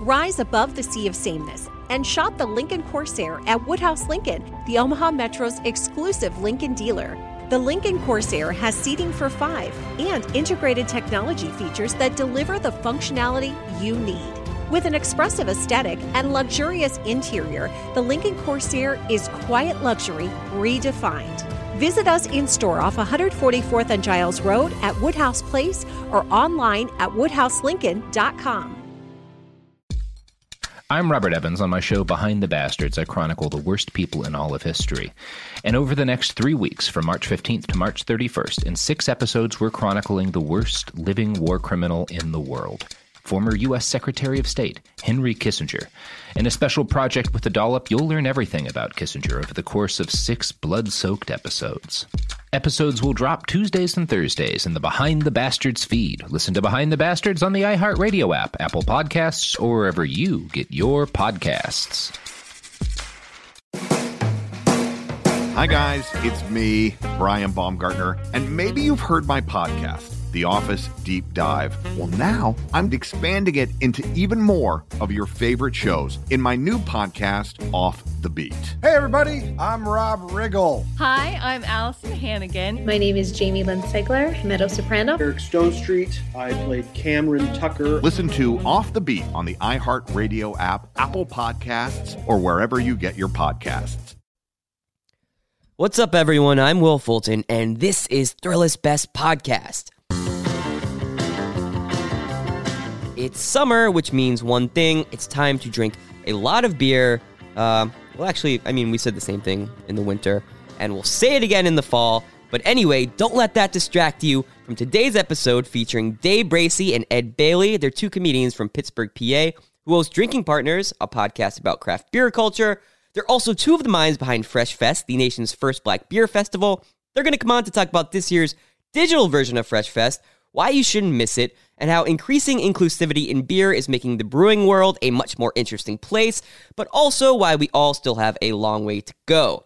Rise above the sea of sameness and shop the Lincoln Corsair at Woodhouse Lincoln, the Omaha Metro's exclusive Lincoln dealer. The Lincoln Corsair has seating for five and integrated technology features that deliver the functionality you need. With an expressive aesthetic and luxurious interior, the Lincoln Corsair is quiet luxury redefined. Visit us in store off 144th and Giles Road at Woodhouse Place or online at woodhouselincoln.com. I'm Robert Evans. On my show Behind the Bastards, I chronicle the worst people in all of history. And over the next three weeks, from March 15th to March 31st, in six episodes, we're chronicling the worst living war criminal in the world former U.S. Secretary of State Henry Kissinger. In a special project with the Dollop, you'll learn everything about Kissinger over the course of six blood soaked episodes. Episodes will drop Tuesdays and Thursdays in the Behind the Bastards feed. Listen to Behind the Bastards on the iHeartRadio app, Apple Podcasts, or wherever you get your podcasts. Hi, guys, it's me, Brian Baumgartner, and maybe you've heard my podcast. The Office Deep Dive. Well, now I'm expanding it into even more of your favorite shows in my new podcast, Off the Beat. Hey, everybody, I'm Rob Riggle. Hi, I'm Alyson Hannigan. My name is Jamie Lynn Sigler, Meadow Soprano. Eric Stonestreet. I played Cameron Tucker. Listen to Off the Beat on the iHeartRadio app, Apple Podcasts, or wherever you get your podcasts. What's up, everyone? I'm Will Fulton, and this is Thrillist Best Podcast. It's summer, which means one thing it's time to drink a lot of beer. Uh, well, actually, I mean, we said the same thing in the winter, and we'll say it again in the fall. But anyway, don't let that distract you from today's episode featuring Day Bracey and Ed Bailey. They're two comedians from Pittsburgh, PA, who host Drinking Partners, a podcast about craft beer culture. They're also two of the minds behind Fresh Fest, the nation's first black beer festival. They're going to come on to talk about this year's digital version of Fresh Fest, why you shouldn't miss it, and how increasing inclusivity in beer is making the brewing world a much more interesting place, but also why we all still have a long way to go.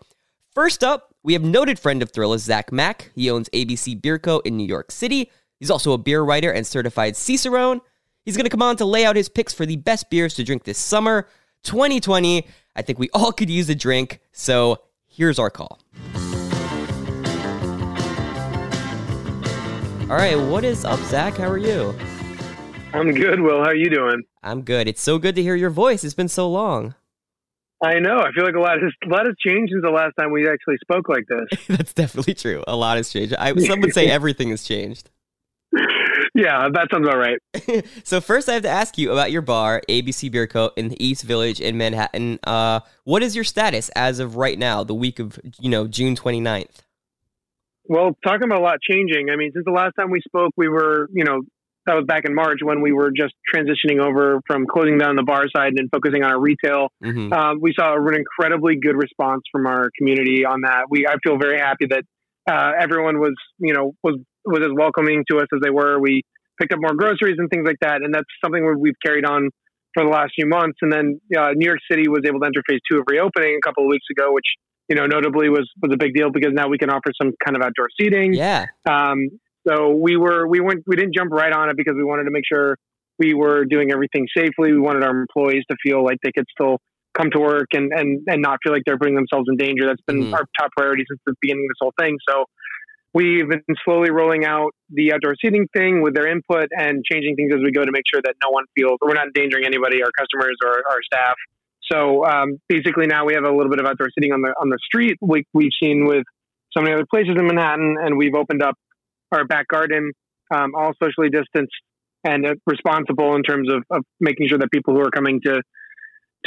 First up, we have noted friend of Thrillist, Zach Mack. He owns ABC Beer Co. in New York City. He's also a beer writer and certified Cicerone. He's going to come on to lay out his picks for the best beers to drink this summer. 2020, I think we all could use a drink, so here's our call. All right, what is up, Zach? How are you? I'm good, Will. How are you doing? I'm good. It's so good to hear your voice. It's been so long. I know. I feel like a lot has a lot has changed since the last time we actually spoke like this. That's definitely true. A lot has changed. I, some would say everything has changed. Yeah, that sounds about right. so first, I have to ask you about your bar, ABC Beer Co. in the East Village in Manhattan. Uh, what is your status as of right now, the week of you know June 29th? Well, talking about a lot changing. I mean, since the last time we spoke, we were, you know, that was back in March when we were just transitioning over from closing down the bar side and focusing on our retail. Mm-hmm. Um, we saw an incredibly good response from our community on that. We, I feel very happy that uh, everyone was, you know, was was as welcoming to us as they were. We picked up more groceries and things like that, and that's something we've carried on for the last few months. And then uh, New York City was able to enter phase two of reopening a couple of weeks ago, which you know, notably was was a big deal because now we can offer some kind of outdoor seating. Yeah. Um, so we were we went we didn't jump right on it because we wanted to make sure we were doing everything safely. We wanted our employees to feel like they could still come to work and and and not feel like they're putting themselves in danger. That's been mm-hmm. our top priority since the beginning of this whole thing. So we've been slowly rolling out the outdoor seating thing with their input and changing things as we go to make sure that no one feels we're not endangering anybody, our customers or our staff. So um, basically, now we have a little bit of outdoor seating on the on the street. We, we've seen with so many other places in Manhattan, and we've opened up our back garden, um, all socially distanced, and uh, responsible in terms of, of making sure that people who are coming to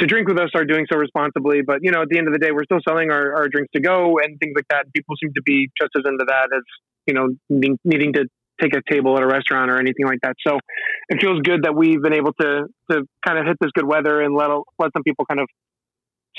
to drink with us are doing so responsibly. But you know, at the end of the day, we're still selling our, our drinks to go and things like that. People seem to be just as into that as you know needing to take a table at a restaurant or anything like that. So it feels good that we've been able to to kind of hit this good weather and let let some people kind of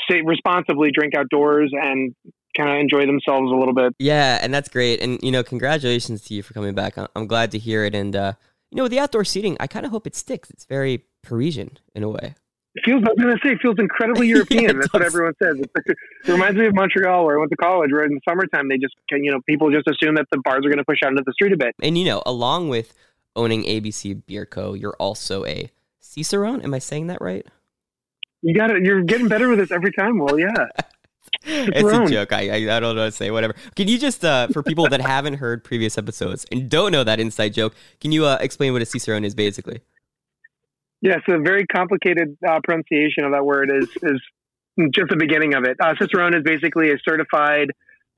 stay responsibly drink outdoors and kind of enjoy themselves a little bit. Yeah, and that's great. And you know, congratulations to you for coming back. I'm glad to hear it. And uh, you know, with the outdoor seating, I kind of hope it sticks. It's very Parisian in a way. It feels, I was going to say, it feels incredibly European. yeah, That's does. what everyone says. it reminds me of Montreal, where I went to college. Where in the summertime, they just, you know, people just assume that the bars are going to push out into the street a bit. And you know, along with owning ABC Beer Co., you're also a Cicerone. Am I saying that right? You got it. You're getting better with this every time. Well, yeah. it's a joke. I, I, I don't know what to say. Whatever. Can you just uh, for people that haven't heard previous episodes and don't know that inside joke, can you uh, explain what a cicerone is basically? Yeah, so a very complicated uh, pronunciation of that word is is just the beginning of it. Uh, cicerone is basically a certified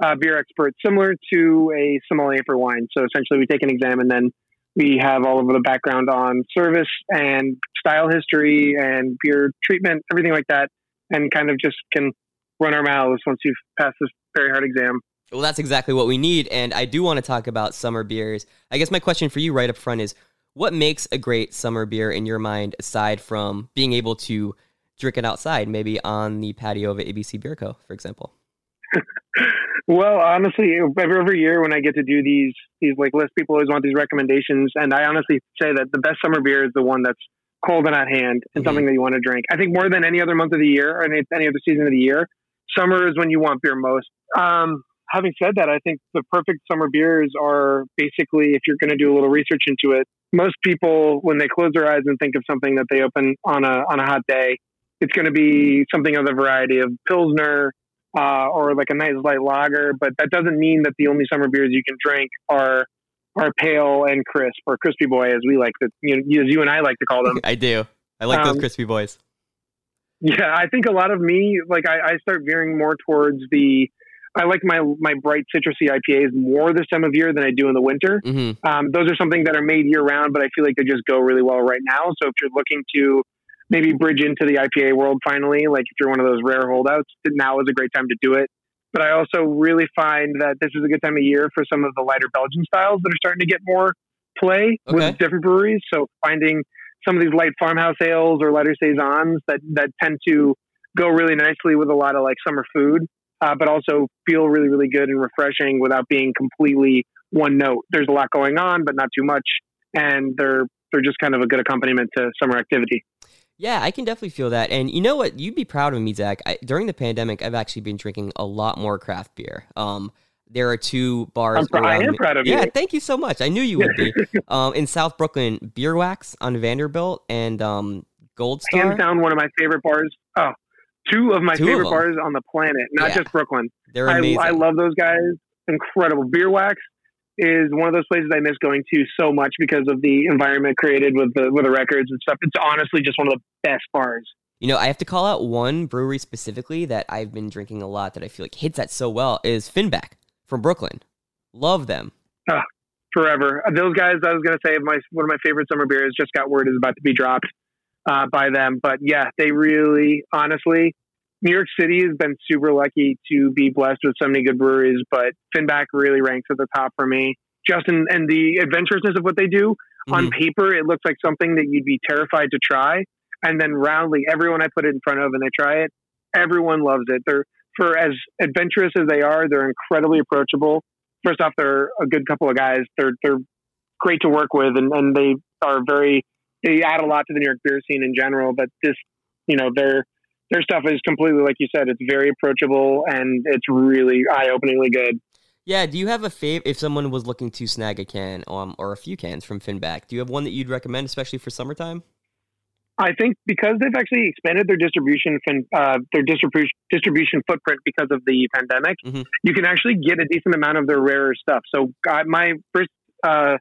uh, beer expert, similar to a sommelier for wine. So essentially, we take an exam and then we have all of the background on service and style history and beer treatment, everything like that, and kind of just can run our mouths once you've passed this very hard exam. Well, that's exactly what we need. And I do want to talk about summer beers. I guess my question for you right up front is what makes a great summer beer in your mind, aside from being able to drink it outside, maybe on the patio of ABC Beer Co., for example? well, honestly, every, year when I get to do these these like lists, people always want these recommendations, and I honestly say that the best summer beer is the one that's cold and at hand and mm-hmm. something that you want to drink. I think more than any other month of the year or any, any other season of the year, summer is when you want beer most. Um, having said that, I think the perfect summer beers are basically, if you're going to do a little research into it, most people, when they close their eyes and think of something that they open on a, on a hot day, it's going to be something of the variety of Pilsner uh, or like a nice light lager. But that doesn't mean that the only summer beers you can drink are are pale and crisp or crispy boy, as we like to, you know, as you and I like to call them. I do. I like um, those crispy boys. Yeah, I think a lot of me, like I, I start veering more towards the I like my my bright citrusy IPAs more this time of year than I do in the winter. Mm-hmm. Um, those are something that are made year round, but I feel like they just go really well right now. So if you're looking to maybe bridge into the IPA world finally, like if you're one of those rare holdouts, now is a great time to do it. But I also really find that this is a good time of year for some of the lighter Belgian styles that are starting to get more play okay. with different breweries. So finding some of these light farmhouse ales or lighter saisons that that tend to go really nicely with a lot of like summer food uh, but also feel really, really good and refreshing without being completely one note. There's a lot going on, but not too much, and they're they're just kind of a good accompaniment to summer activity. Yeah, I can definitely feel that. And you know what? You'd be proud of me, Zach. I, during the pandemic, I've actually been drinking a lot more craft beer. Um, there are two bars. I'm, I am proud of you. Yeah, thank you so much. I knew you would be. um, in South Brooklyn, BierWax on Vanderbilt and um, Gold Star. Hands down, one of my favorite bars. Oh, two of my two favorite of bars on the planet, not yeah. just Brooklyn. They're amazing. I, I love those guys. Incredible. BierWax is one of those places I miss going to so much because of the environment created with the with the records and stuff. It's honestly just one of the best bars. You know, I have to call out one brewery specifically that I've been drinking a lot that I feel like hits that so well is Finback from Brooklyn. Love them. Uh, forever. Those guys, I was going to say, my one of my favorite summer beers just got word is about to be dropped uh, by them. But yeah, they really, honestly, New York City has been super lucky to be blessed with so many good breweries, but Finback really ranks at the top for me. Just in, and the adventurousness of what they do. Mm-hmm. On paper, it looks like something that you'd be terrified to try. And then roundly, everyone I put it in front of and they try it, everyone loves it. They're for as adventurous as they are, they're incredibly approachable. First off, they're a good couple of guys. They're they're great to work with, and, and they are very they add a lot to the New York beer scene in general. But this, you know, their their stuff is completely like you said. It's very approachable and it's really eye openingly good. Yeah. Do you have a fav? If someone was looking to snag a can um, or a few cans from Finback, do you have one that you'd recommend, especially for summertime? I think because they've actually expanded their distribution uh, their distribution distribution footprint because of the pandemic, mm-hmm. you can actually get a decent amount of their rarer stuff. So uh, my first uh,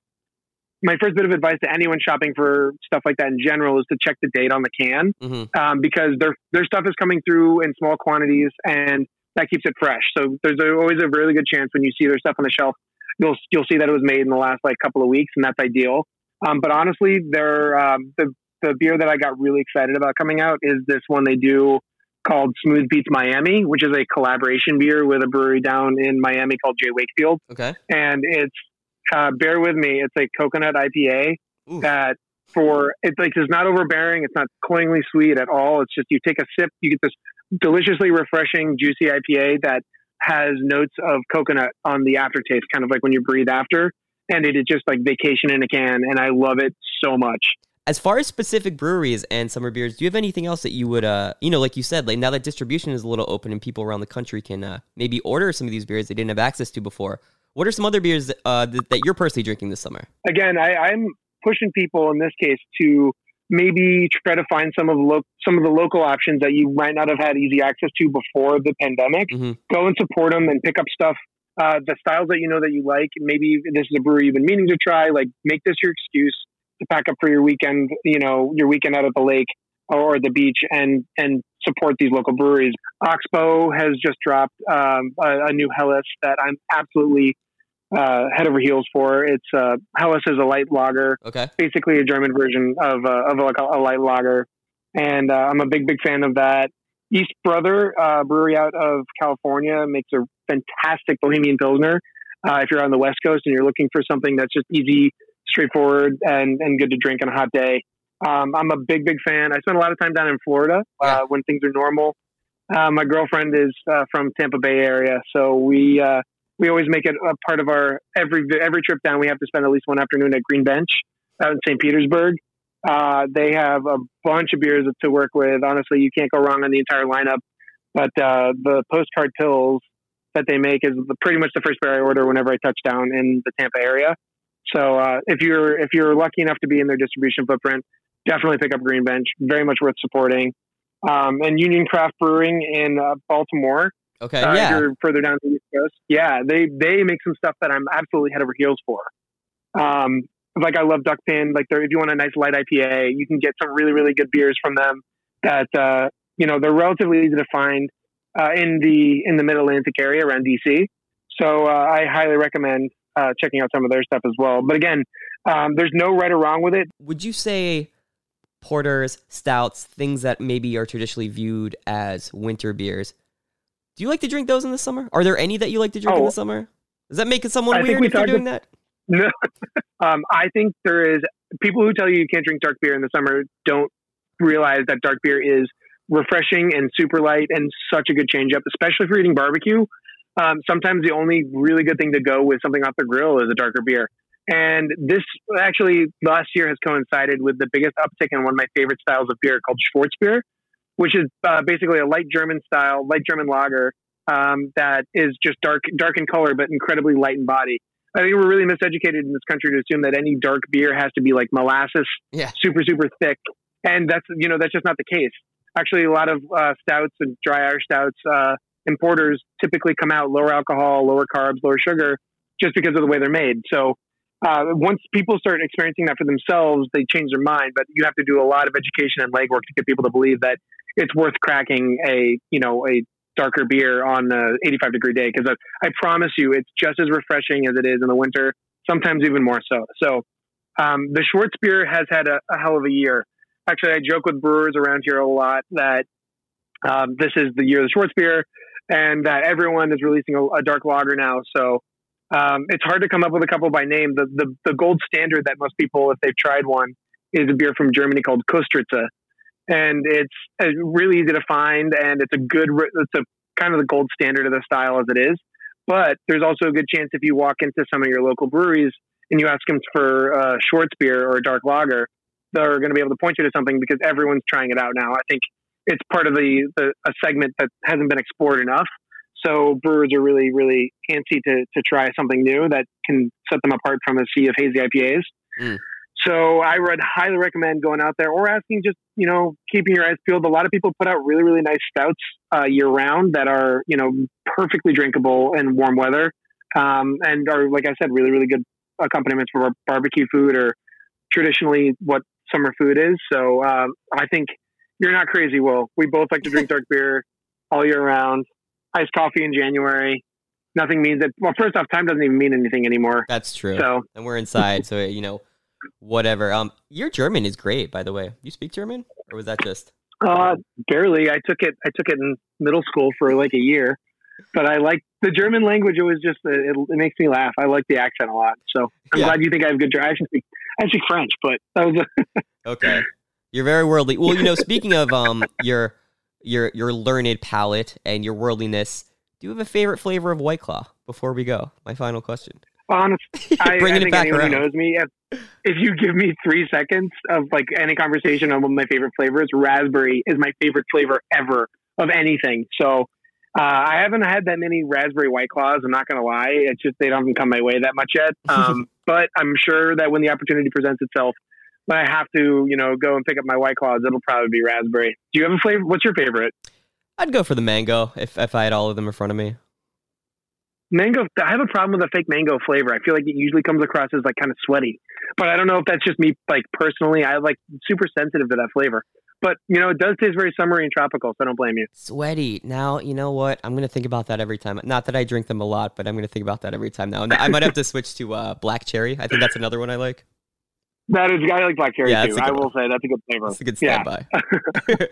my first bit of advice to anyone shopping for stuff like that in general is to check the date on the can mm-hmm. um, because their their stuff is coming through in small quantities and that keeps it fresh. So there's always a really good chance when you see their stuff on the shelf, you'll you'll see that it was made in the last like couple of weeks, and that's ideal. Um, but honestly, they're um, the the beer that I got really excited about coming out is this one they do called Smooth Beats Miami, which is a collaboration beer with a brewery down in Miami called J. Wakefield. Okay. And it's uh, bear with me, it's a coconut IPA Ooh. that for it's like it's not overbearing, it's not cloyingly sweet at all. It's just you take a sip, you get this deliciously refreshing, juicy IPA that has notes of coconut on the aftertaste, kind of like when you breathe after. And it is just like vacation in a can, and I love it so much. As far as specific breweries and summer beers, do you have anything else that you would, uh, you know, like you said, like now that distribution is a little open and people around the country can uh, maybe order some of these beers they didn't have access to before? What are some other beers uh, that, that, you're personally drinking this summer? Again, I, I'm pushing people in this case to maybe try to find some of the lo- some of the local options that you might not have had easy access to before the pandemic. Mm-hmm. Go and support them and pick up stuff. Uh, the styles that you know that you like. Maybe this is a brewery you've been meaning to try. Like, make this your excuse to pack up for your weekend, you know, your weekend out at the lake or the beach and, and support these local breweries. Oxbow has just dropped um, a, a, new Helles that I'm absolutely uh, head over heels for. It's uh, Helles is a light lager, okay, basically a German version of uh, of like a, a, light lager, and uh, I'm a big big fan of that. East Brother uh, Brewery out of California makes a fantastic Bohemian Pilsner. Uh, if you're on the West Coast and you're looking for something that's just easy straightforward and, and good to drink on a hot day. Um, I'm a big, big fan. I spend a lot of time down in Florida uh, when things are normal. Uh, my girlfriend is uh, from Tampa Bay area, so we uh, we always make it a part of our every every trip down. We have to spend at least one afternoon at Green Bench out in St. Petersburg. Uh, they have a bunch of beers to work with. Honestly, you can't go wrong on the entire lineup. But uh, the Postcard Pils that they make is pretty much the first beer I order whenever I touch down in the Tampa area. So uh, if you're if you're lucky enough to be in their distribution footprint, definitely pick up Green Bench. Very much worth supporting. Um, and Union Craft Brewing in uh, Baltimore. Okay, uh, yeah. you're further down the East Coast. Yeah, they they make some stuff that I'm absolutely head over heels for. Um, like I love Duckpin. Like if you want a nice light IPA, you can get some really really good beers from them. That uh, you know they're relatively easy to find uh, in the in the Mid Atlantic area around DC. So uh, I highly recommend uh, checking out some of their stuff as well. But again, um, there's no right or wrong with it. Would you say porters, stouts, things that maybe are traditionally viewed as winter beers? Do you like to drink those in the summer? Are there any that you like to drink oh, in the summer? Does that make someone I weird we if you're doing that? No, um, I think there is people who tell you you can't drink dark beer in the summer don't realize that dark beer is refreshing and super light and such a good change up, especially if you're eating barbecue. Um, sometimes the only really good thing to go with something off the grill is a darker beer. And this actually last year has coincided with the biggest uptick in one of my favorite styles of beer called Schwarzbier, which is uh, basically a light German style, light German lager um, that is just dark, dark in color but incredibly light in body. I think we're really miseducated in this country to assume that any dark beer has to be like molasses, yeah. super super thick, and that's you know that's just not the case. Actually, a lot of uh, stouts and dry Irish stouts uh, importers typically come out lower alcohol, lower carbs, lower sugar, just because of the way they're made. So uh, once people start experiencing that for themselves, they change their mind. But you have to do a lot of education and legwork to get people to believe that it's worth cracking a you know a darker beer on a 85 degree day because I, I, promise you it's just as refreshing as it is in the winter, sometimes even more so. So um, the Schwarzbier has had a, a, hell of a year. Actually, I joke with brewers around here a lot that um, this is the year of the Schwarzbier and that everyone is releasing a, a dark lager now. So um, it's hard to come up with a couple by name. The, the, the gold standard that most people, if they've tried one, is a beer from Germany called Köstritzer, and it's uh, really easy to find, and it's a good. It's a kind of the gold standard of the style as it is. But there's also a good chance if you walk into some of your local breweries and you ask them for a Schwarzbier or a dark lager, they're going to be able to point you to something because everyone's trying it out now. I think it's part of the, the a segment that hasn't been explored enough. So brewers are really, really antsy to to try something new that can set them apart from a sea of hazy IPAs. Mm. So I would highly recommend going out there or asking just, you know, keeping your eyes peeled. A lot of people put out really, really nice stouts uh, year round that are, you know, perfectly drinkable in warm weather um, and are, like I said, really, really good accompaniments for barbecue food or traditionally what summer food is. So um, I think you're not crazy, Will. We both like to drink dark beer all year round. Iced coffee in January. Nothing means that. Well, first off, time doesn't even mean anything anymore. That's true. So, and we're inside, so you know, whatever. Um, your German is great, by the way. You speak German, or was that just? Uh, barely. I took it. I took it in middle school for like a year, but I like the German language. It was just it, it makes me laugh. I like the accent a lot. So I'm Yeah. glad you think I have good. I actually speak. I speak French, but that was a, Okay. You're very worldly. Well, you know, speaking of um your your your learned palate and your worldliness, do you have a favorite flavor of White Claw? Before we go, my final question. honest. I, Bringing I it think back anyone around. who knows me, if, if you give me three seconds of like any conversation on one of my favorite flavors, raspberry is my favorite flavor ever of anything. So. Uh, I haven't had that many raspberry white claws. I'm not going to lie. It's just they don't come my way that much yet. Um, but I'm sure that when the opportunity presents itself, when I have to, you know, go and pick up my white claws, it'll probably be raspberry. Do you have a flavor? What's your favorite? I'd go for the mango if if I had all of them in front of me. Mango. I have a problem with the fake mango flavor. I feel like it usually comes across as like kind of sweaty, but I don't know if that's just me. Like personally, I like super sensitive to that flavor. But you know, it does taste very summery and tropical, so I don't blame you. Sweaty. Now, you know what? I'm gonna think about that every time. Not that I drink them a lot, but I'm gonna think about that every time now. I might have to switch to uh, black cherry. I think that's another one I like. That is, I like black cherry Yeah, too. I will say that's a good flavor. That's a good Yeah. standby.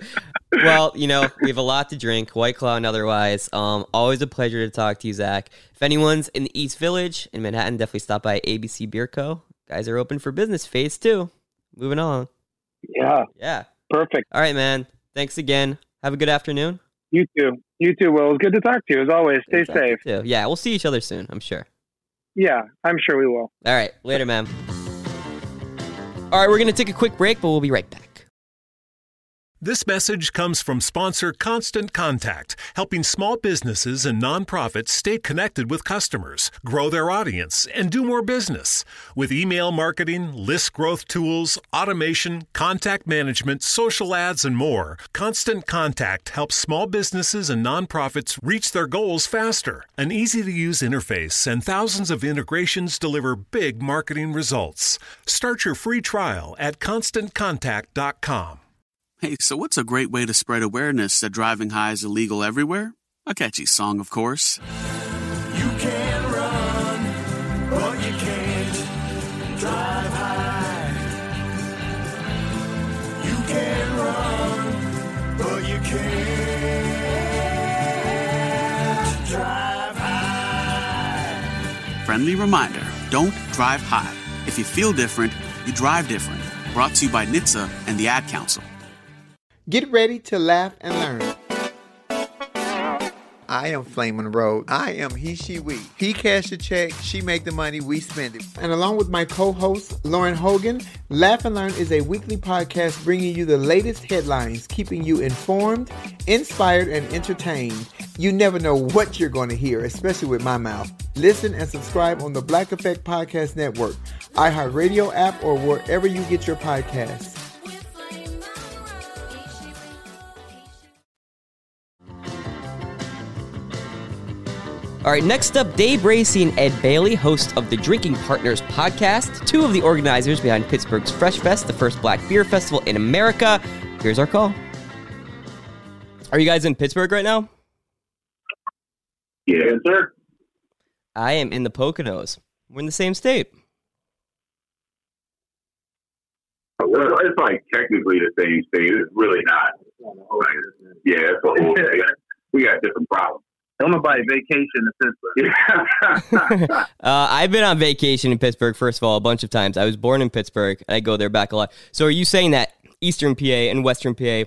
well, you know, we have a lot to drink, White Claw and otherwise. Um, always a pleasure to talk to you, Zach. If anyone's in the East Village in Manhattan, definitely stop by ABC Beer Co. Guys are open for business. Phase two. Moving on. Yeah, Yeah. perfect. All right, man. Thanks again. Have a good afternoon. You too. You too. Will. It was good to talk to you as always. Stay safe. Yeah, we'll see each other soon. I'm sure. Yeah, I'm sure we will. All right. Later, man. All right, we're gonna take a quick break, but we'll be right back. This message comes from sponsor Constant Contact, helping small businesses and nonprofits stay connected with customers, grow their audience, and do more business. With email marketing, list growth tools, automation, contact management, social ads, and more, Constant Contact helps small businesses and nonprofits reach their goals faster. An easy to use interface and thousands of integrations deliver big marketing results. Start your free trial at constantcontact.com. Hey, so what's a great way to spread awareness that driving high is illegal everywhere? A catchy song, of course. You can run, but you can't drive high. You can run, but you can't drive high. Friendly reminder don't drive high. If you feel different, you drive different. Brought to you by NHTSA and the Ad Council. Get ready to laugh and learn. I am Flamin' Road. I am he, she, we. He cash the check, she make the money, we spend it. And along with my co-host, Lauren Hogan, Laugh and Learn is a weekly podcast bringing you the latest headlines, keeping you informed, inspired, and entertained. You never know what you're going to hear, especially with my mouth. Listen and subscribe on the Black Effect Podcast Network, iHeartRadio app, or wherever you get your podcasts. All right, next up, Day Bracey and Ed Bailey, hosts of the Drinking Partners podcast, two of the organizers behind Pittsburgh's Fresh Fest, the first black beer festival in America. Here's our call. Are you guys in Pittsburgh right now? Yes, sir. I am in the Poconos. We're in the same state. Uh, well, it's like technically the same state. It's really not. Like, yeah, it's a whole. We got different problems. Don't nobody vacation in Pittsburgh. uh, I've been on vacation in Pittsburgh, first of all, a bunch of times. I was born in Pittsburgh, and I go there back a lot. So are you saying that Eastern PA and Western PA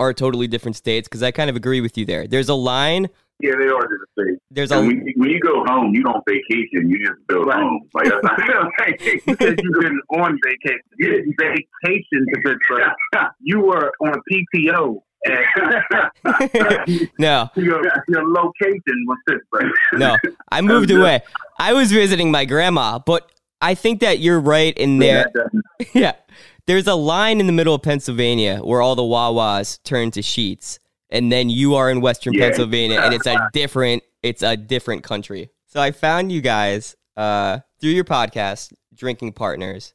are totally different states? Because I kind of agree with you there. There's a line. Yeah, they are different states. There's And a- when, when you go home, you don't vacation. You just go home. Like that's not like, you've been on vacation. You didn't vacation to Pittsburgh. You were on PTO. No. your, your location was Pittsburgh. No, I moved away. I was visiting my grandma, but I think that you're right in there. yeah. There's a line in the middle of Pennsylvania where all the Wawas turn to Sheetz, and then you are in Western Yeah. Pennsylvania, and it's a different it's a different country. So I found you guys uh, through your podcast, Drinking Partners,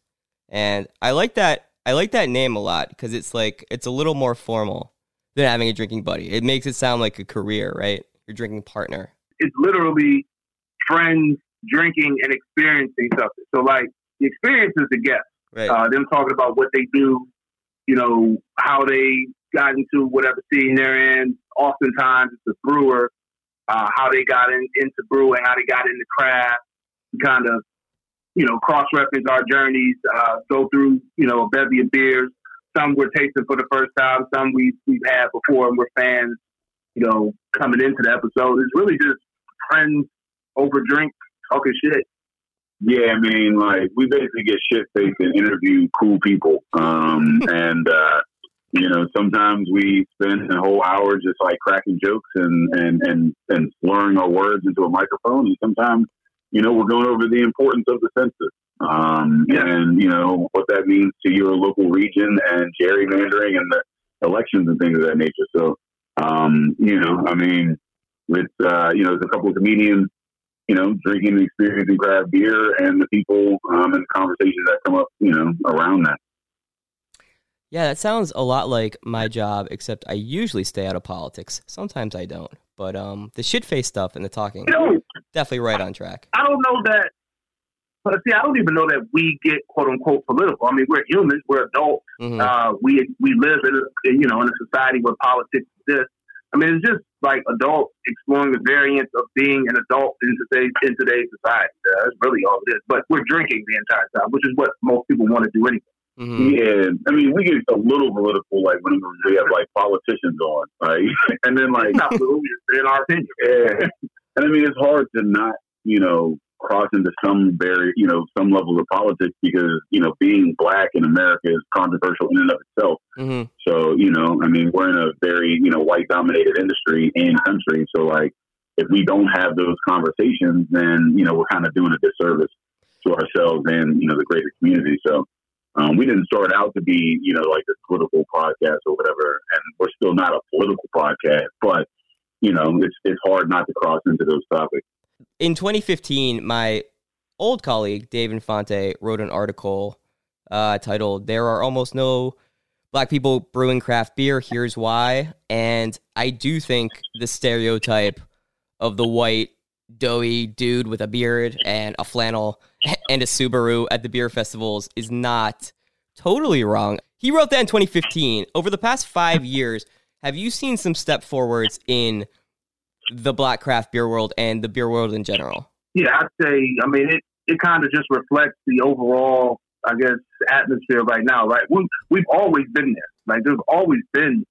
and I like that. I like that name a lot because it's like it's a little more formal than having a drinking buddy. It makes it sound like a career, right? Your drinking partner. It's literally friends drinking and experiencing something. So, like, The experience is the guest. Right. Uh, them talking about what they do, you know, how they got into whatever scene they're in. Oftentimes, it's a brewer, uh, how they got in, into brewing, how they got into craft, kind of, you know, cross reference our journeys, uh, go through, you know, a bevy of beers. Some we're tasting for the first time, some we, we've had before, and we're fans, you know, coming into the episode. It's really just friends over drink talking shit. Yeah, I mean, like we basically get shit faced and interview cool people, um, and uh, you know, sometimes we spend a whole hour just like cracking jokes and and and and slurring our words into a microphone, and sometimes, you know, we're going over the importance of the census, um, and you know what that means to your local region and gerrymandering and the elections and things of that nature. So, um, you know, I mean, with uh, you know, there's a couple of comedians you know, drinking and experiencing craft beer and the people um, and the conversations that come up, you know, around that. Yeah, that sounds a lot like my job, except I usually stay out of politics. Sometimes I don't. But um, the shit face stuff and the talking, You know, definitely right on track. I don't know that. But see, I don't even know that we get quote unquote political. I mean, we're humans, we're adults. Mhm. Uh, we we live in a, you know in a society where politics exist. I mean, it's just like adults exploring the variance of being an adult in today's in today's society. Uh, that's really all it is. But we're drinking the entire time, which is what most people want to do anyway. Mm-hmm. Yeah, I mean, we get a little political, like when we have like politicians on, right? and then like, Not in our opinion. yeah, and I mean, it's hard to not, you know, cross into some very, you know, some level of politics because you know, being black in America is controversial in and of itself. Mm-hmm. So, you know, I mean, we're in a very, you know, white dominated industry and country. So, like, if we don't have those conversations, then, you know, we're kind of doing a disservice to ourselves and, you know, the greater community. So, um, we didn't start out to be, you know, like a political podcast or whatever. And we're still not a political podcast, but, you know, it's, it's hard not to cross into those topics. In 2015, my old colleague, Dave Infante, wrote an article uh, titled There Are Almost No Black People Brewing Craft Beer. Here's Why. And I do think the stereotype of the white, doughy dude with a beard and a flannel and a Subaru at the beer festivals is not totally wrong. He wrote that in 2015. Over the past five years, have you seen some step forwards in the black craft beer world and the beer world in general? Yeah, I'd say. I mean, it it kind of just reflects the overall, I guess, atmosphere right now. Right, we we've always been there. Like, there's always been,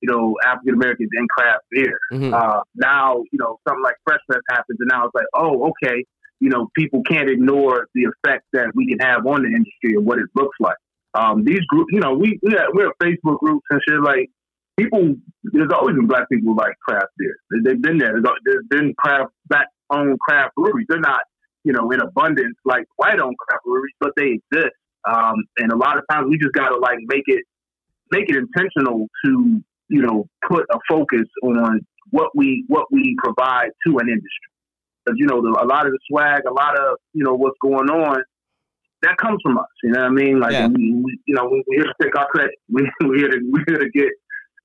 you know, African Americans in craft beer. Mhm. Uh, now, you know, something like Fresh Fest happens, and now it's like, oh, okay, you know, people can't ignore the effect that we can have on the industry and what it looks like. Um, these groups, you know, we we have, we're Facebook groups and shit. Like, people, there's always been black people who like craft beer. They, they've been there. There's been craft black owned craft breweries. They're not, you know, in abundance like white owned craft breweries, but they exist. Um, and a lot of times we just gotta like make it make it intentional to you know put a focus on what we what we provide to an industry. Because you know the, a lot of the swag, a lot of you know what's going on, that comes from us. You know what I mean? Like Yeah. we, we, you know we're here to take our credit. We, we're here to we're here to get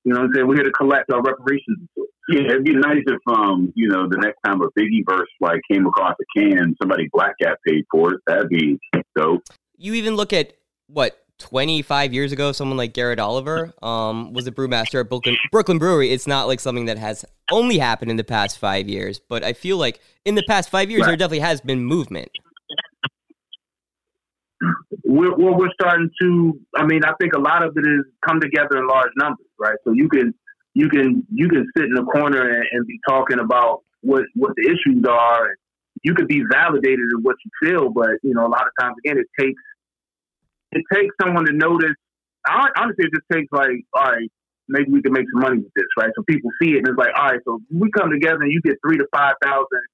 you know what I'm saying. We're here to collect our reparations. Yeah, it'd be nice if, um, you know, the next time a Biggie verse like came across a can, somebody black cat paid for it. That'd be dope. You even look at what 25 years ago, someone like Garrett Oliver um, was a brewmaster at Brooklyn, Brooklyn Brewery. It's not like something that has only happened in the past five years, but I feel like in the past five years, Right. there definitely has been movement. We're, we're, starting to i mean i think a lot of it is come together in large numbers right? So you can you can you can sit in a corner and, and be talking about what what the issues are. And you could be validated in what you feel but you know a lot of times again it takes it takes someone to notice. Hon- honestly it just takes like all right maybe we can make some money with this right? So people see it and it's like all right so we come together and you get three to five thousand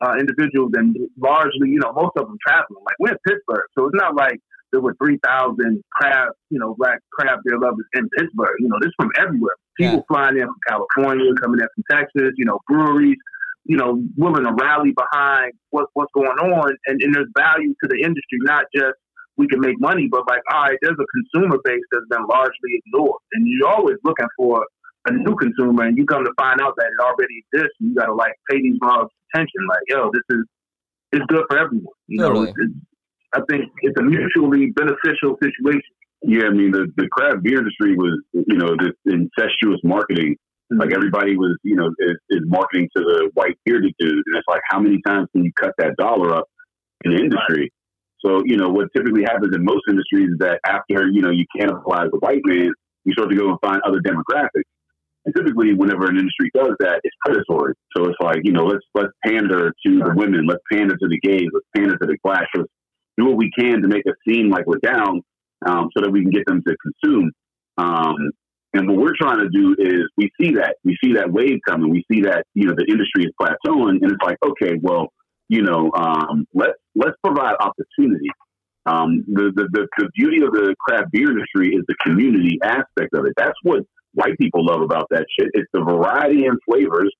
uh, individuals and largely, you know, most of them traveling. Like we're in Pittsburgh, so it's not like there were three thousand craft, you know, black craft beer lovers in Pittsburgh. You know, this from everywhere. People flying in from California, coming in from Texas. You know, breweries. You know, willing to rally behind what, what's going on, and, and there's value to the industry, not just we can make money, but like, all right, there's a consumer base that's been largely ignored, and you're always looking for a new consumer, and you come to find out that it already exists, and you got to like pay these laws attention. Like, yo, this is it's good for everyone. You Totally. know, it's, I think it's a mutually beneficial situation. Yeah, I mean the the craft beer industry was you know this incestuous marketing. Mm-hmm. Like everybody was, you know, is, is marketing to the white bearded dude, and it's like, how many times can you cut that dollar up in the industry? Right. So, you know, what typically happens in most industries is that after, you know, you cannibalize the white man, you start to go and find other demographics. And typically, whenever an industry does that, it's predatory. So it's like, you know, let's let's pander to the women, let's pander to the gays, let's pander to the blacks, let's do what we can to make us seem like we're down, um, so that we can get them to consume. Um, and what we're trying to do is we see that we see that wave coming, we see that you know the industry is plateauing, and it's like, okay, well, you know, um, let's let's provide opportunity. Um, the, the, the, the beauty of the craft beer industry is the community aspect of it. That's what white people love about that shit. It's the variety and flavors,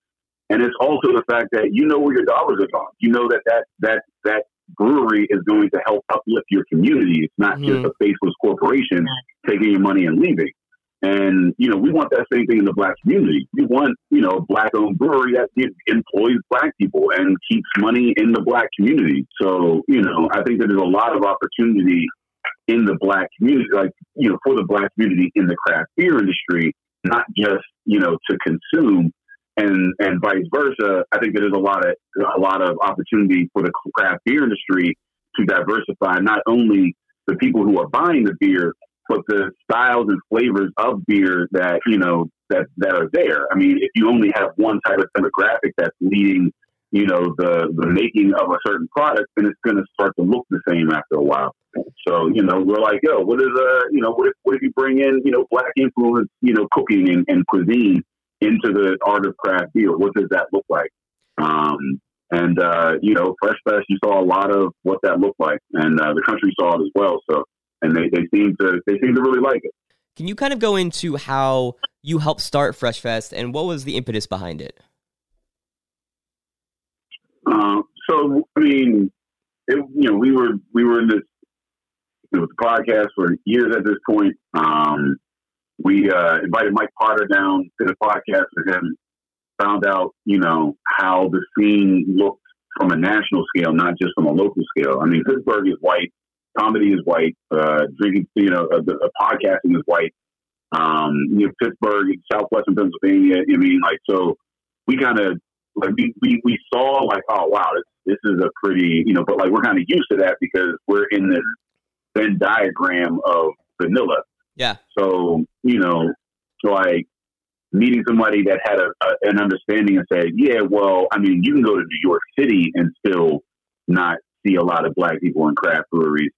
and it's also the fact that you know where your dollars are going. You know that that that that brewery is going to help uplift your community. It's not mm-hmm. just a faceless corporation taking your money and leaving. And, you know, we want that same thing in the black community. We want, you know, a black owned brewery that employs black people and keeps money in the black community. So, you know, I think that there's a lot of opportunity in the black community, like, you know, for the black community in the craft beer industry, not just, you know, to consume and and vice versa. I think that there's a lot of a lot of opportunity for the craft beer industry to diversify not only the people who are buying the beer, but the styles and flavors of beer that you know that that are there. I mean, if you only have one type of demographic that's leading, you know, the the making of a certain product, and it's going to start to look the same after a while. So you know, we're like, yo, what is uh, you know, what if what if you bring in you know black influence, you know, cooking and, and cuisine into the art of craft beer? What does that look like? Um, and uh, you know, Fresh Fest, you saw a lot of what that looked like, and uh, the country saw it as well. So and they, they seem to they seem to really like it. Can you kind of go into how you helped start Fresh Fest and what was the impetus behind it? Uh, so I mean, it, you know, we were we were in this you know, the podcast for years at this point. Um, we uh, invited Mike Potter down to the podcast with him. Found out, you know, how the scene looked from a national scale, not just from a local scale. I mean, Pittsburgh is white comedy is white. Uh, drinking, you know, uh, the, podcasting is white. Um, you know, Pittsburgh, Southwestern Pennsylvania. I mean, like, so we kind of like we, we we saw like, oh wow, this this is a pretty, you know, but like we're kind of used to that because we're in this Venn diagram of vanilla. Yeah. So you know, so like meeting somebody that had a, a, an understanding and said, yeah, well, I mean, you can go to New York City and still not see a lot of black people in craft breweries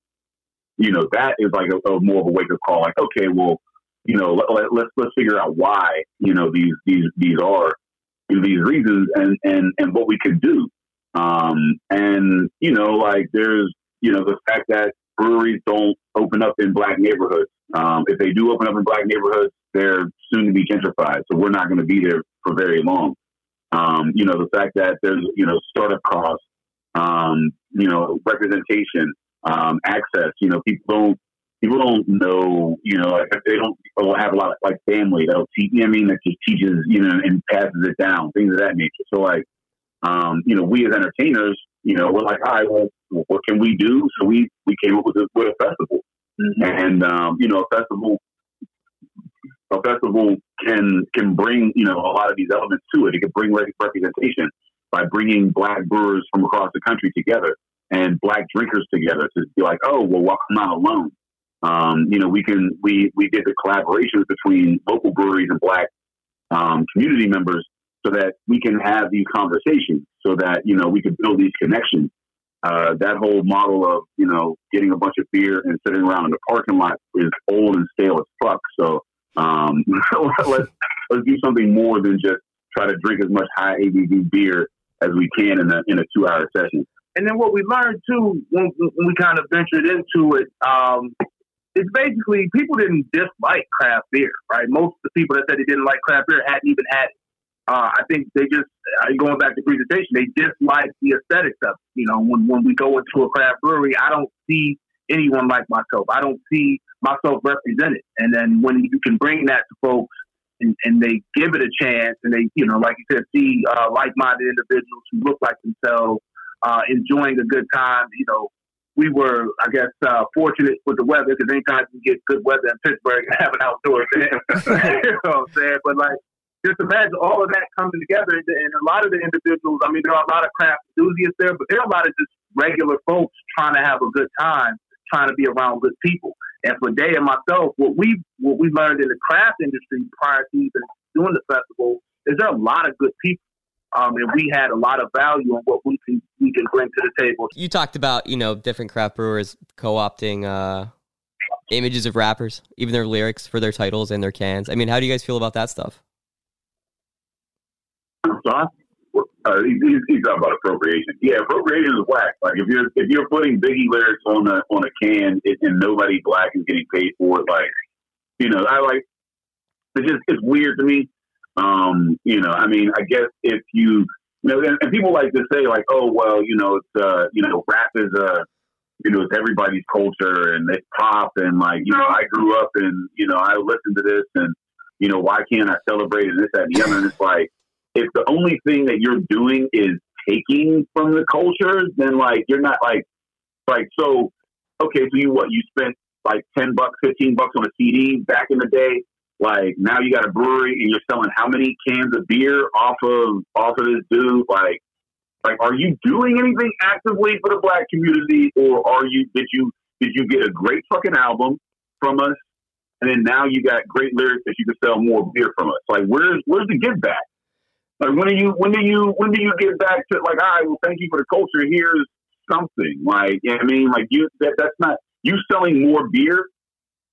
you know, that is like a, a more of a wake up call. Like, okay, well, you know, let, let, let's let's figure out why you know these these these are these reasons and and and what we can do. Um, and you know, like there's you know the fact that breweries don't open up in black neighborhoods. Um, if they do open up in black neighborhoods, they're soon to be gentrified. So we're not going to be there for very long. Um, you know, the fact that there's you know startup costs, um, you know, representation, um, access. You know, people don't people don't know. You know, like they don't have a lot of like family that'll teach. You know I mean, that just teaches you know and passes it down, things of that nature. So like, um, you know, we as entertainers, you know, we're like, all right, well, what can we do? So we we came up with a, with a festival, mm-hmm. and um, you know, a festival. A festival can can bring you know a lot of these elements to it. It can bring representation by bringing black brewers from across the country together and black drinkers together to be like, oh, well, I'm not alone. Um, you know, we can we we did the collaborations between local breweries and black um, community members so that we can have these conversations, so that you know we can build these connections. Uh, that whole model of you know getting a bunch of beer and sitting around in the parking lot is old and stale as fuck. So um, let's let's do something more than just try to drink as much high ABV beer as we can in a in a two hour session. And then what we learned too, when, when we kind of ventured into it, um, is basically people didn't dislike craft beer, right? Most of the people that said they didn't like craft beer hadn't even had it. Uh, I think they just, uh, going back to presentation, they dislike the aesthetics of it. You know, when, when we go into a craft brewery, I don't see anyone like myself. I don't see myself represented. And then when you can bring that to folks and, and they give it a chance and they, you know, like you said, see uh, like minded individuals who look like themselves uh, enjoying a good time, you know, we were, I guess, uh, fortunate with the weather because anytime you get good weather in Pittsburgh, you have an outdoor event. you know what I'm saying? But like, just imagine all of that coming together, and a lot of the individuals. I mean, there are a lot of craft enthusiasts there, but there are a lot of just regular folks trying to have a good time, trying to be around good people. And for Day and myself, what we what we learned in the craft industry prior to even doing the festival is there are a lot of good people. Um, and we had a lot of value on what we can we can bring to the table. You talked about you know different craft brewers co-opting uh, images of rappers, even their lyrics for their titles and their cans. I mean, how do you guys feel about that stuff? Uh, he's, he's talking about appropriation. Yeah, appropriation is whack. Like if you're if you're putting Biggie lyrics on a on a can it, and nobody black is getting paid for it, like you know, I like it's just it's weird to me. Um, you know, I mean, I guess if you you know, and, and people like to say like, oh well, you know, it's uh, you know, rap is uh you know, it's everybody's culture and it's pop and like, you know, I grew up and, you know, I listened to this and, you know, why can't I celebrate and this, that, and the other? And it's like, if the only thing that you're doing is taking from the culture, then like you're not like like so okay, so you what you spent like ten bucks, fifteen bucks on a CD back in the day. Like now you got a brewery and you're selling how many cans of beer off of off of this dude? Like like are you doing anything actively for the black community or are you did you did you get a great fucking album from us and then now you got great lyrics that you can sell more beer from us? Like where's where's the give back? Like when do you when do you when do you get back to like all right well thank you for the culture here's something like you know I mean like you that that's not you selling more beer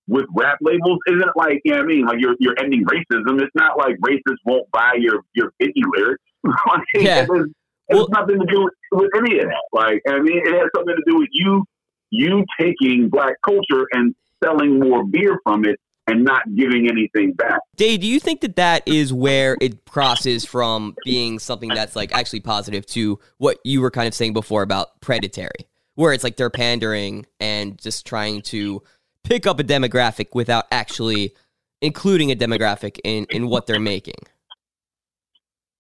with rap labels isn't like you know what I mean? Like you're you're ending racism. It's not like racists won't buy your your Biggie lyrics. Like, yeah. it, has, it has nothing to do with, with any of that. Like I mean? It has something to do with you you taking black culture and selling more beer from it and not giving anything back. Dave, do you think that that is where it crosses from being something that's like actually positive to what you were kind of saying before about predatory, where it's like they're pandering and just trying to pick up a demographic without actually including a demographic in, in what they're making?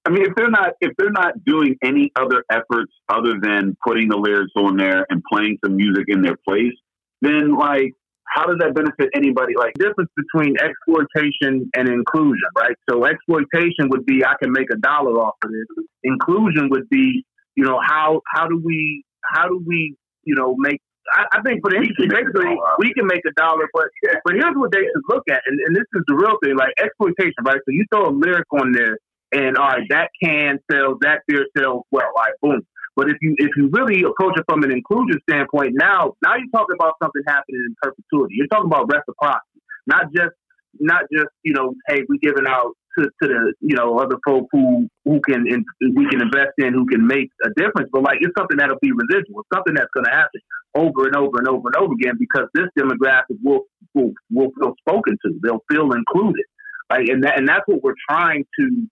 I mean, if they're not if they're not doing any other efforts other than putting the lyrics on there and playing some music in their place, then like how does that benefit anybody? Like difference between exploitation and inclusion, right? So exploitation would be I can make a dollar off of this. Inclusion would be, you know, how how do we how do we, you know, make I, I think for the industry, basically, we can make a dollar, but but here's what they should look at, and, and this is the real thing, like exploitation, right? So you throw a lyric on there, and all right, that can sells, that beer sells well, all right, boom. But if you if you really approach it from an inclusion standpoint, now now you're talking about something happening in perpetuity. You're talking about reciprocity, not just not just you know, hey, we giving out to, to the you know other folk who who can in, we can invest in who can make a difference, but like it's something that'll be residual, something that's going to happen over and over and over and over again because this demographic will will will feel spoken to, they'll feel included, right? And that and that's what we're trying to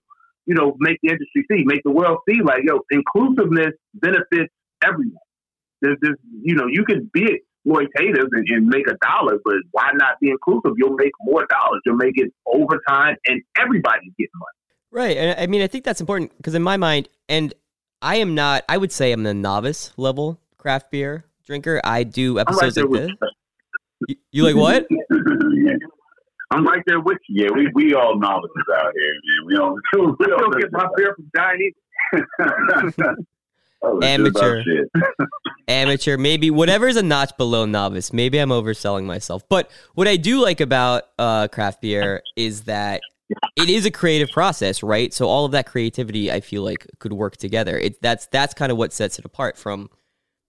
you know, make the industry see, make the world see, like, yo, inclusiveness benefits everyone. There's, there's you know, you can be exploitative and, and make a dollar, but why not be inclusive? You'll make more dollars. You'll make it overtime, and everybody's getting money. Right, and I mean, I think that's important because in my mind, and I am not. I would say I'm the novice level craft beer drinker. I do episodes like this. You, you like what? I'm right there with you. Yeah, we, we all novices out here, man. We don't, we don't get my beer from Diane. amateur amateur maybe whatever is a notch below novice maybe i'm overselling myself but what i do like about uh, craft beer is that it is a creative process right so all of that creativity i feel like could work together it, that's that's kind of what sets it apart from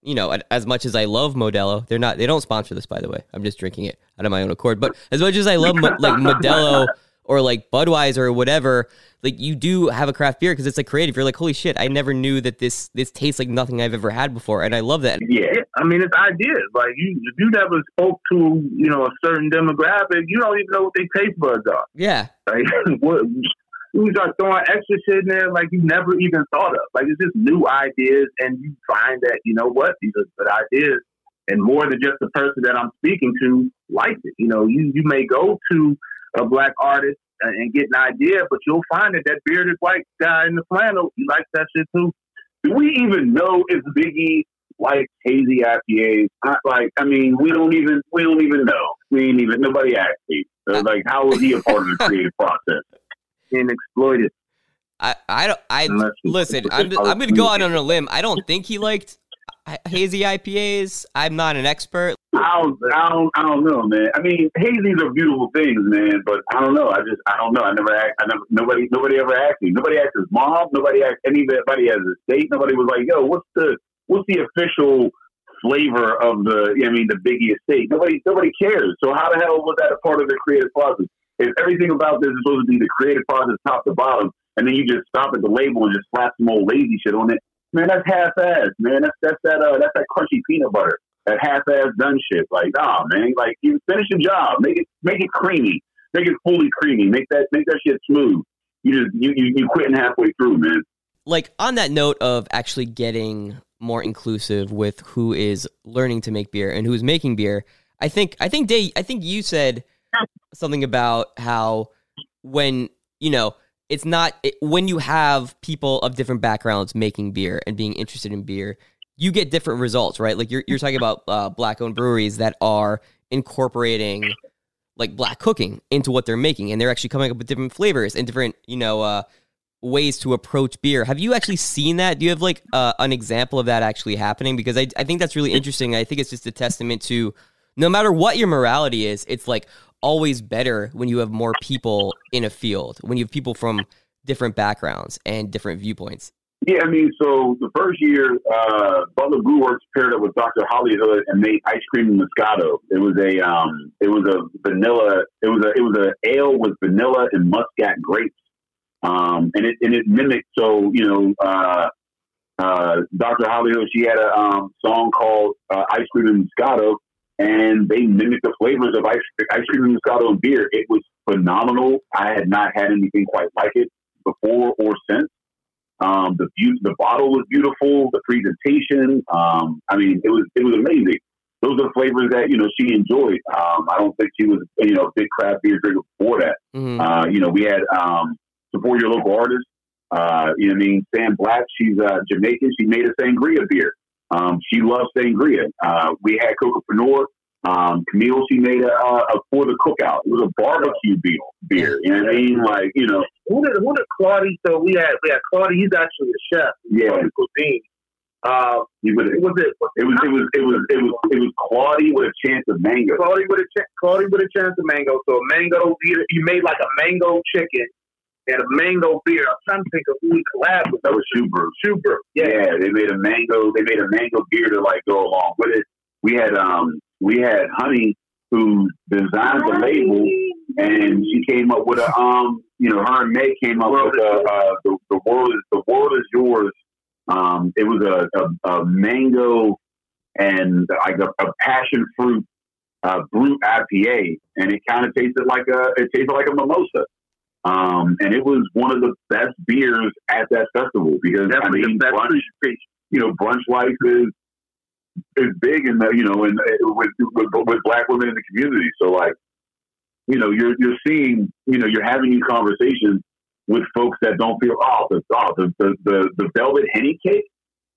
you know, as much as I love Modelo, they're not. They don't sponsor this, by the way. I'm just drinking it out of my own accord. But as much as I love like Modelo or like Budweiser or whatever, like you do have a craft beer because it's like creative. You're like, holy shit, I never knew that this this tastes like nothing I've ever had before, and I love that. Yeah, I mean, it's ideas. Like you, if you never spoke to you know a certain demographic, you don't even know what their taste buds are. Yeah, like what you start throwing extra shit in there like you never even thought of. Like it's just new ideas, and you find that you know what these are good ideas, and more than just the person that I'm speaking to likes it. You know, you you may go to a black artist uh, and get an idea, but you'll find that that bearded white guy in the flannel, he likes that shit too. Do we even know if Biggie like hazy IPAs. I, like, I mean, we don't even we don't even know. We ain't even nobody asked me. So, like, how was he a part of the creative process? And exploited. I, I don't I listen. I'm I'm gonna go out on a limb. I don't think he liked hazy IPAs. I'm not an expert. I don't, I don't, I don't know, man. I mean, hazies are beautiful things, man. But I don't know. I just, I don't know. I never. I never. Nobody, nobody ever asked me. Nobody asked his mom. Nobody asked anybody as a state. Nobody was like, "Yo, what's the, what's the official flavor of the? I mean, the Biggie estate." Nobody, nobody cares. So how the hell was that a part of the creative process? If everything about this is supposed to be the creative process, top to bottom, and then you just stop at the label and just slap some old lazy shit on it, man, that's half-ass, man. That's that's that uh, that's that crunchy peanut butter, that half-ass done shit. Like, nah, man. Like, you finish the job, make it make it creamy, make it fully creamy, make that make that shit smooth. You just you you, you quitting halfway through, man. Like on that note of actually getting more inclusive with who is learning to make beer and who's making beer, I think I think Day I think you said something about how when you know it's not it, when you have people of different backgrounds making beer and being interested in beer you get different results right? Like you're, you're talking about uh, black owned breweries that are incorporating like black cooking into what they're making and they're actually coming up with different flavors and different you know uh, ways to approach beer. Have you actually seen that? Do you have like uh, an example of that actually happening? Because I, I think that's really interesting. I think it's just a testament to no matter what your morality is it's like always better when you have more people in a field, when you have people from different backgrounds and different viewpoints. Yeah, I mean, so the first year, uh, Butler Brew Works paired up with Dr. Hollywood and made ice cream Moscato. It was a, um, it was a vanilla, it was a, it was a ale with vanilla and muscat grapes, um, and it and it mimicked. So you know, uh, uh, Dr. Hollywood, she had a um, song called uh, "Ice Cream and Moscato," and they mimicked the flavors of ice, ice cream and Moscato and beer. It was phenomenal. I had not had anything quite like it before or since. Um, the view, the bottle was beautiful. The presentation, um, I mean, it was it was amazing. Those are flavors that you know she enjoyed. Um, I don't think she was you know a big craft beer drinker before that. Mm-hmm. Uh, you know, we had um, support your local artists. Uh, you know, I mean, Sam Black. She's uh, Jamaican. She made a sangria beer. Um, she loves sangria. Uh, we had Cocopreneur. Um, Camille, she made a, a, for the cookout. It was a barbecue beer. Beer, you know what I mean? Like, you know, who did who did Claudie? So we had we had Claudie. He's actually a chef. Yeah, cuisine. Uh, was, it, was it, was it was it was it was it was Claudie with a chance of mango. Claudie with a ch- Claudie with a chance of mango. So a mango, you made like a mango chicken and a mango beer. I'm trying to think of who we collabed with. That was Super. Super. Yeah. yeah, they made a mango. They made a mango beer to like go along with it. We had um we had Honey who designed the label, and she came up with a um you know her and May came up with a, uh, the the world is the world is yours. Um, it was a, a, a mango and like a, a passion fruit uh, brut IPA, and it kind of tasted like a it tasted like a mimosa. Um, and it was one of the best beers at that festival because Definitely I mean, brunch, you know, brunch life is is big in the you know, in with, with with black women in the community. So like, you know, you're you're seeing, you know, you're having these conversations with folks that don't feel oh the oh, the, the the the velvet henny cake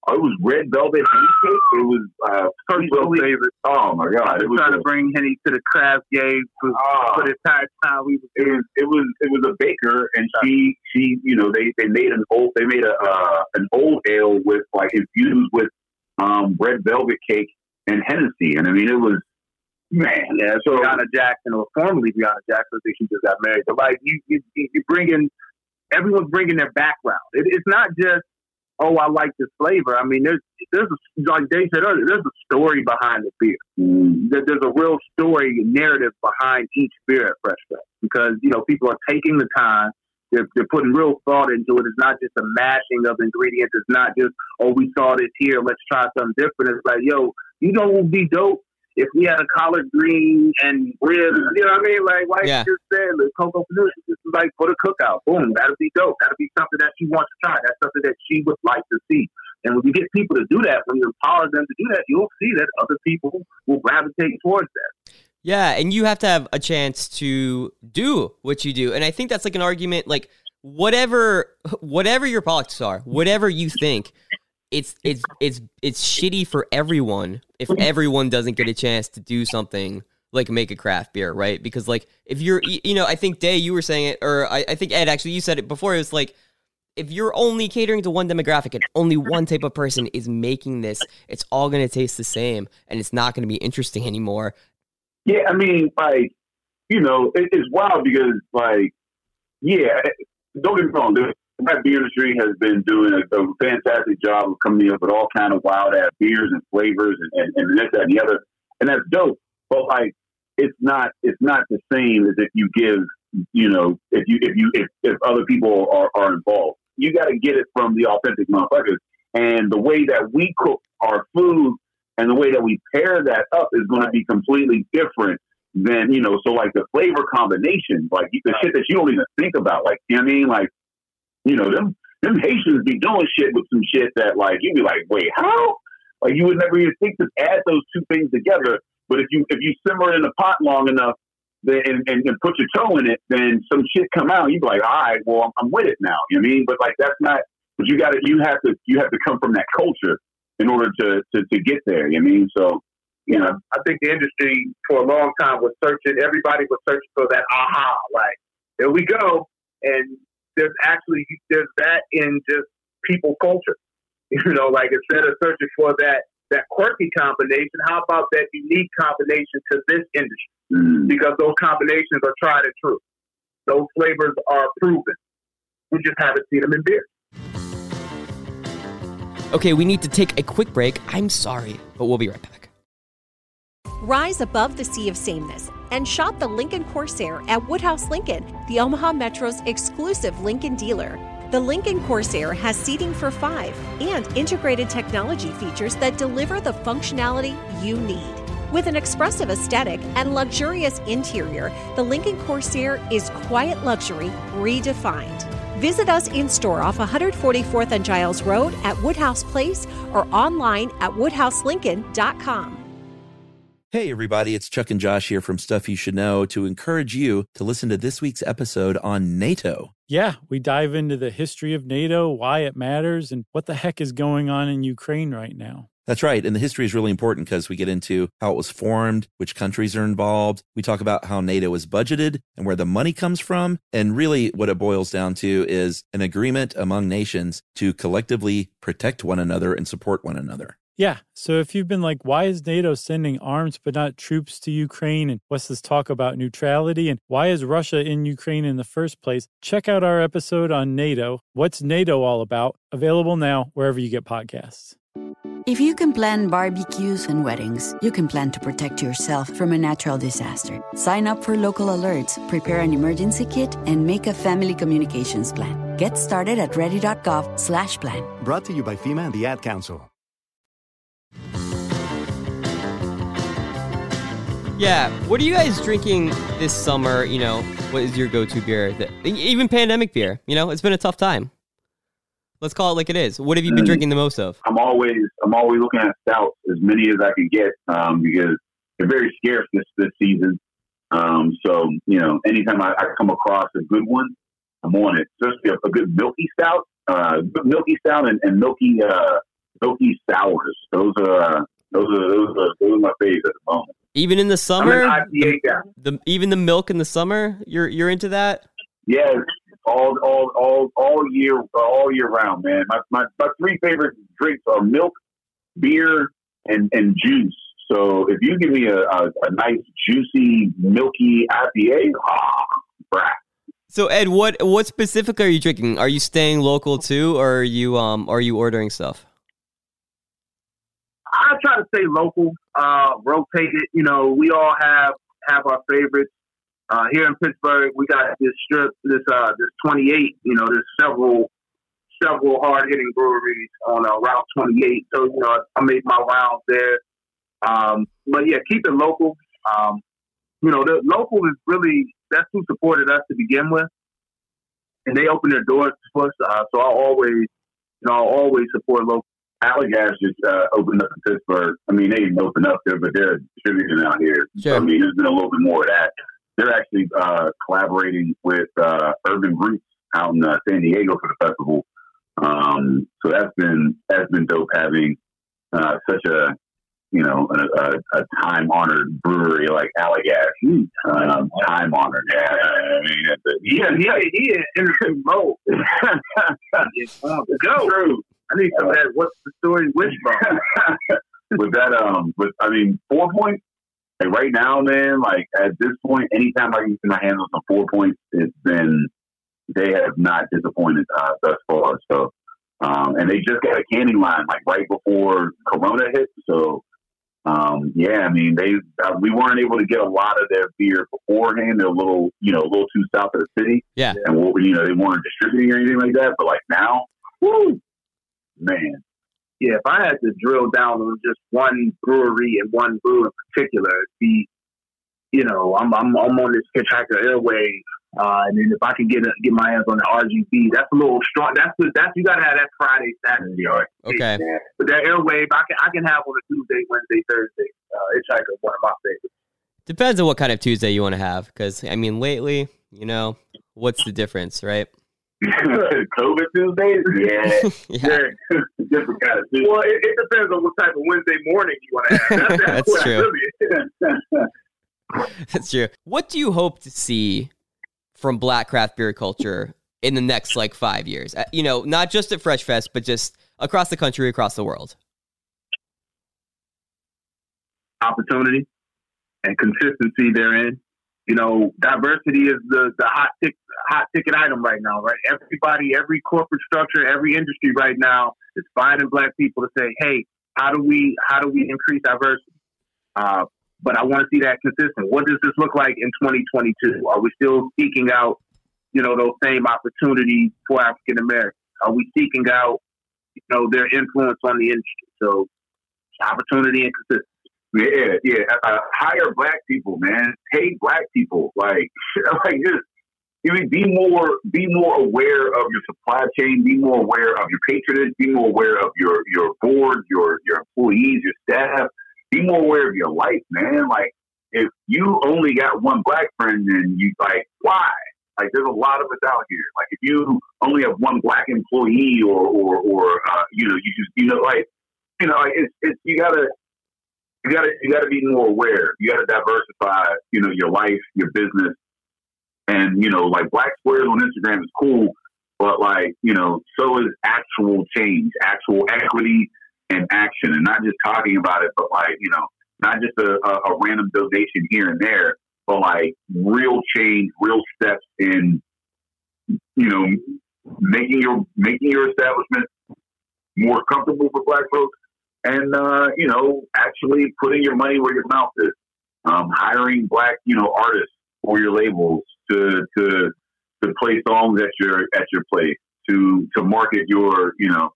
it was red velvet. It was uh, personal favorite. Oh my god! It was trying to bring henny to the craft game for, uh, for the entire time we was. It was it was it was a baker, and she she you know they they made an old they made a uh, an old ale with like infused with um, red velvet cake and Hennessy, and I mean it was man. Yeah, so Brianna Jackson or formerly Brianna Jackson, I think she just got married. But like you you you bring in everyone's bringing their background. It, it's not just oh, I like this flavor. I mean, there's there's a, like they said earlier, there's a story behind the beer. Mm. There's a real story narrative behind each beer at Fresh Fest because you know people are taking the time. They're, they're putting real thought into it. It's not just a mashing of ingredients. It's not just, oh, we saw this here. Let's try something different. It's like, yo, you know what would be dope? If we had a collard green and ribs, you know what I mean? Like, like yeah. you just said, the Coco Canoe, just like for the cookout. Boom, that'll be dope. That'll be something that she wants to try. That's something that she would like to see. And when you get people to do that, when you empower them to do that, you'll see that other people will gravitate towards that. Yeah, and you have to have a chance to do what you do. And I think that's like an argument like whatever whatever your politics are, whatever you think, it's it's it's it's shitty for everyone if everyone doesn't get a chance to do something like make a craft beer, right? Because like if you're you know, I think Day you were saying it or I, I think Ed actually you said it before, it was like if you're only catering to one demographic and only one type of person is making this, it's all going to taste the same and it's not going to be interesting anymore. Yeah, I mean, like, you know, it, it's wild because, like, yeah, don't get me wrong, the craft beer industry has been doing a, a, fantastic job of coming up with all kind of wild ass beers and flavors and, and, and this, that, and the other, and that's dope. But like, it's not it's not the same as if you give you know if you if you if, if other people are, are involved you got to get it from the authentic motherfuckers. And the way that we cook our food and the way that we pair that up is going to be completely different than, you know, so like the flavor combinations, like the shit that you don't even think about. Like, you know what I mean? Like, you know, them, them Haitians be doing shit with some shit that like, you'd be like, wait, how? Like you would never even think to add those two things together. But if you, if you simmer it in a pot long enough, and, and, and, put your toe in it, then some shit come out. You'd be like, all right, well, I'm, I'm with it now. You know what I mean? But like, that's not. But you got to. You have to. You have to come from that culture in order to to, to get there. You know what I mean? So. You know, I think the industry for a long time was searching. Everybody was searching for that aha, like there we go. And there's actually there's that in just people culture. You know, like instead of searching for that that quirky combination, how about that unique combination to this industry? Mm. Because those combinations are tried and true. Those flavors are proven. We just haven't seen them in beer. Okay, we need to take a quick break. I'm sorry, but we'll be right back. Rise above the sea of sameness and shop the Lincoln Corsair at Woodhouse Lincoln, the Omaha Metro's exclusive Lincoln dealer. The Lincoln Corsair has seating for five and integrated technology features that deliver the functionality you need. With an expressive aesthetic and luxurious interior, the Lincoln Corsair is quiet luxury redefined. Visit us in store off 144th and Giles Road at Woodhouse Place or online at woodhouselincoln.com. Hey, everybody, it's Chuck and Josh here from Stuff You Should Know to encourage you to listen to this week's episode on NATO. Yeah, we dive into the history of NATO, why it matters, and what the heck is going on in Ukraine right now. That's right. And the history is really important because we get into how it was formed, which countries are involved. We talk about how NATO is budgeted and where the money comes from. And really, what it boils down to is an agreement among nations to collectively protect one another and support one another. Yeah. So if you've been like, why is NATO sending arms but not troops to Ukraine? And what's this talk about neutrality? And why is Russia in Ukraine in the first place? Check out our episode on NATO. What's NATO all about? Available now wherever you get podcasts. If you can plan barbecues and weddings, you can plan to protect yourself from a natural disaster. Sign up for local alerts, prepare an emergency kit, and make a family communications plan. Get started at ready.gov slash plan. Brought to you by FEMA and the Ad Council. Yeah, what are you guys drinking this summer? You know, what is your go-to beer? That, even pandemic beer. You know, it's been a tough time. Let's call it like it is. What have you been mm. drinking the most of? I'm always I'm always looking at stouts as many as I can get um, because they're very scarce this this season. Um, so you know, anytime I, I, come across a good one, I'm on it. Especially a, a good milky stout, uh, milky stout, and, and milky uh, milky sours. Those are those are those are those are my favorites at the moment. Even in the summer, the, the, even the milk in the summer, you're you're into that. Yes, all all all all year all year round, man. My my, my three favorite drinks are milk, beer, and and juice. So if you give me a, a, a nice juicy milky IPA, ah, brah. So Ed, what what specific are you drinking? Are you staying local too, or are you um are you ordering stuff? I try to stay local, uh, rotate it. You know, we all have have our favorites. Uh, here in Pittsburgh, we got this strip, this uh, this 28. You know, there's several several hard hitting breweries on uh, Route 28. So you know, I make my rounds there. Um, but yeah, keep it local. Um, you know, the local is really that's who supported us to begin with, and they opened their doors to us. Uh, so I always, you know, I always support local Allagash just uh, opened up in Pittsburgh. I mean, they didn't open up there, but they're distributing out here. Sure. I mean, there's been a little bit more of that. They're actually uh, collaborating with uh, Urban Roots out in uh, San Diego for the festival. Um, so that's been that's been dope having uh, such a you know a, a, a time honored brewery like Allagash. Um, time honored. Yeah, I mean, yeah, yeah, he in interesting mode. Go. True. I need some of that. What's the story? Wishbone. with that, um, with I mean, four points. Like right now, man. Like at this point, anytime I can get my hands on some four points, it's been they have not disappointed uh, thus far. So, um, and they just got a canning line like right before Corona hit. So, um, yeah, I mean, they uh, we weren't able to get a lot of their beer beforehand. They're a little, you know, a little too south of the city. Yeah, and what you know, they weren't distributing or anything like that. But like now, woo, man, yeah, if I had to drill down on just one brewery and one brew in particular, it'd be, you know, I'm I'm, I'm on this Hitchhiker Airway, uh, and then if I could get a, get my hands on the RGB, that's a little strong. That's that's you got to have that Friday, Saturday, right? Okay. But that Airwave, I can I can have on a Tuesday, Wednesday, Thursday. Uh, Hitchhiker, one of my favorites. Depends on what kind of Tuesday you want to have, because I mean, lately, you know, what's the difference, right? COVID Tuesdays? Yeah. yeah. Different kind of Tuesday. Well, it, it, depends on what type of Wednesday morning you want to have. That's, that's, that's true. That's true. What do you hope to see from black craft beer culture in the next like five years? Uh, you know, not just at Fresh Fest, but just across the country, across the world. Opportunity and consistency therein you know, diversity is the, the hot tick, hot ticket item right now, right? Everybody, every corporate structure, every industry right now is finding black people to say, hey, how do we how do we increase diversity? Uh, but I want to see that consistent. What does this look like in 2022? Are we still seeking out, you know, those same opportunities for African Americans? Are we seeking out, you know, their influence on the industry? So, opportunity and consistency. Yeah, yeah. Uh, hire black people, man. Pay black people. Like, like just. I mean, be more, be more aware of your supply chain. Be more aware of your patronage. Be more aware of your your board, your your employees, your staff. Be more aware of your life, man. Like, if you only got one black friend, then you like why? Like, there's a lot of us out here. Like, if you only have one black employee, or or or uh, you know, you just you know, like, you know, like it's it's you gotta you gotta you gotta be more aware. You gotta diversify, you know, your life, your business. And, you know, like black squares on Instagram is cool, but like, you know, so is actual change, actual equity and action and not just talking about it, but like, you know, not just a, a, a random donation here and there, but like real change, real steps in, you know, making your making your establishment more comfortable for black folks and uh, you know actually putting your money where your mouth is. Um, hiring black you know artists for your labels to to to play songs at your at your place to to market your you know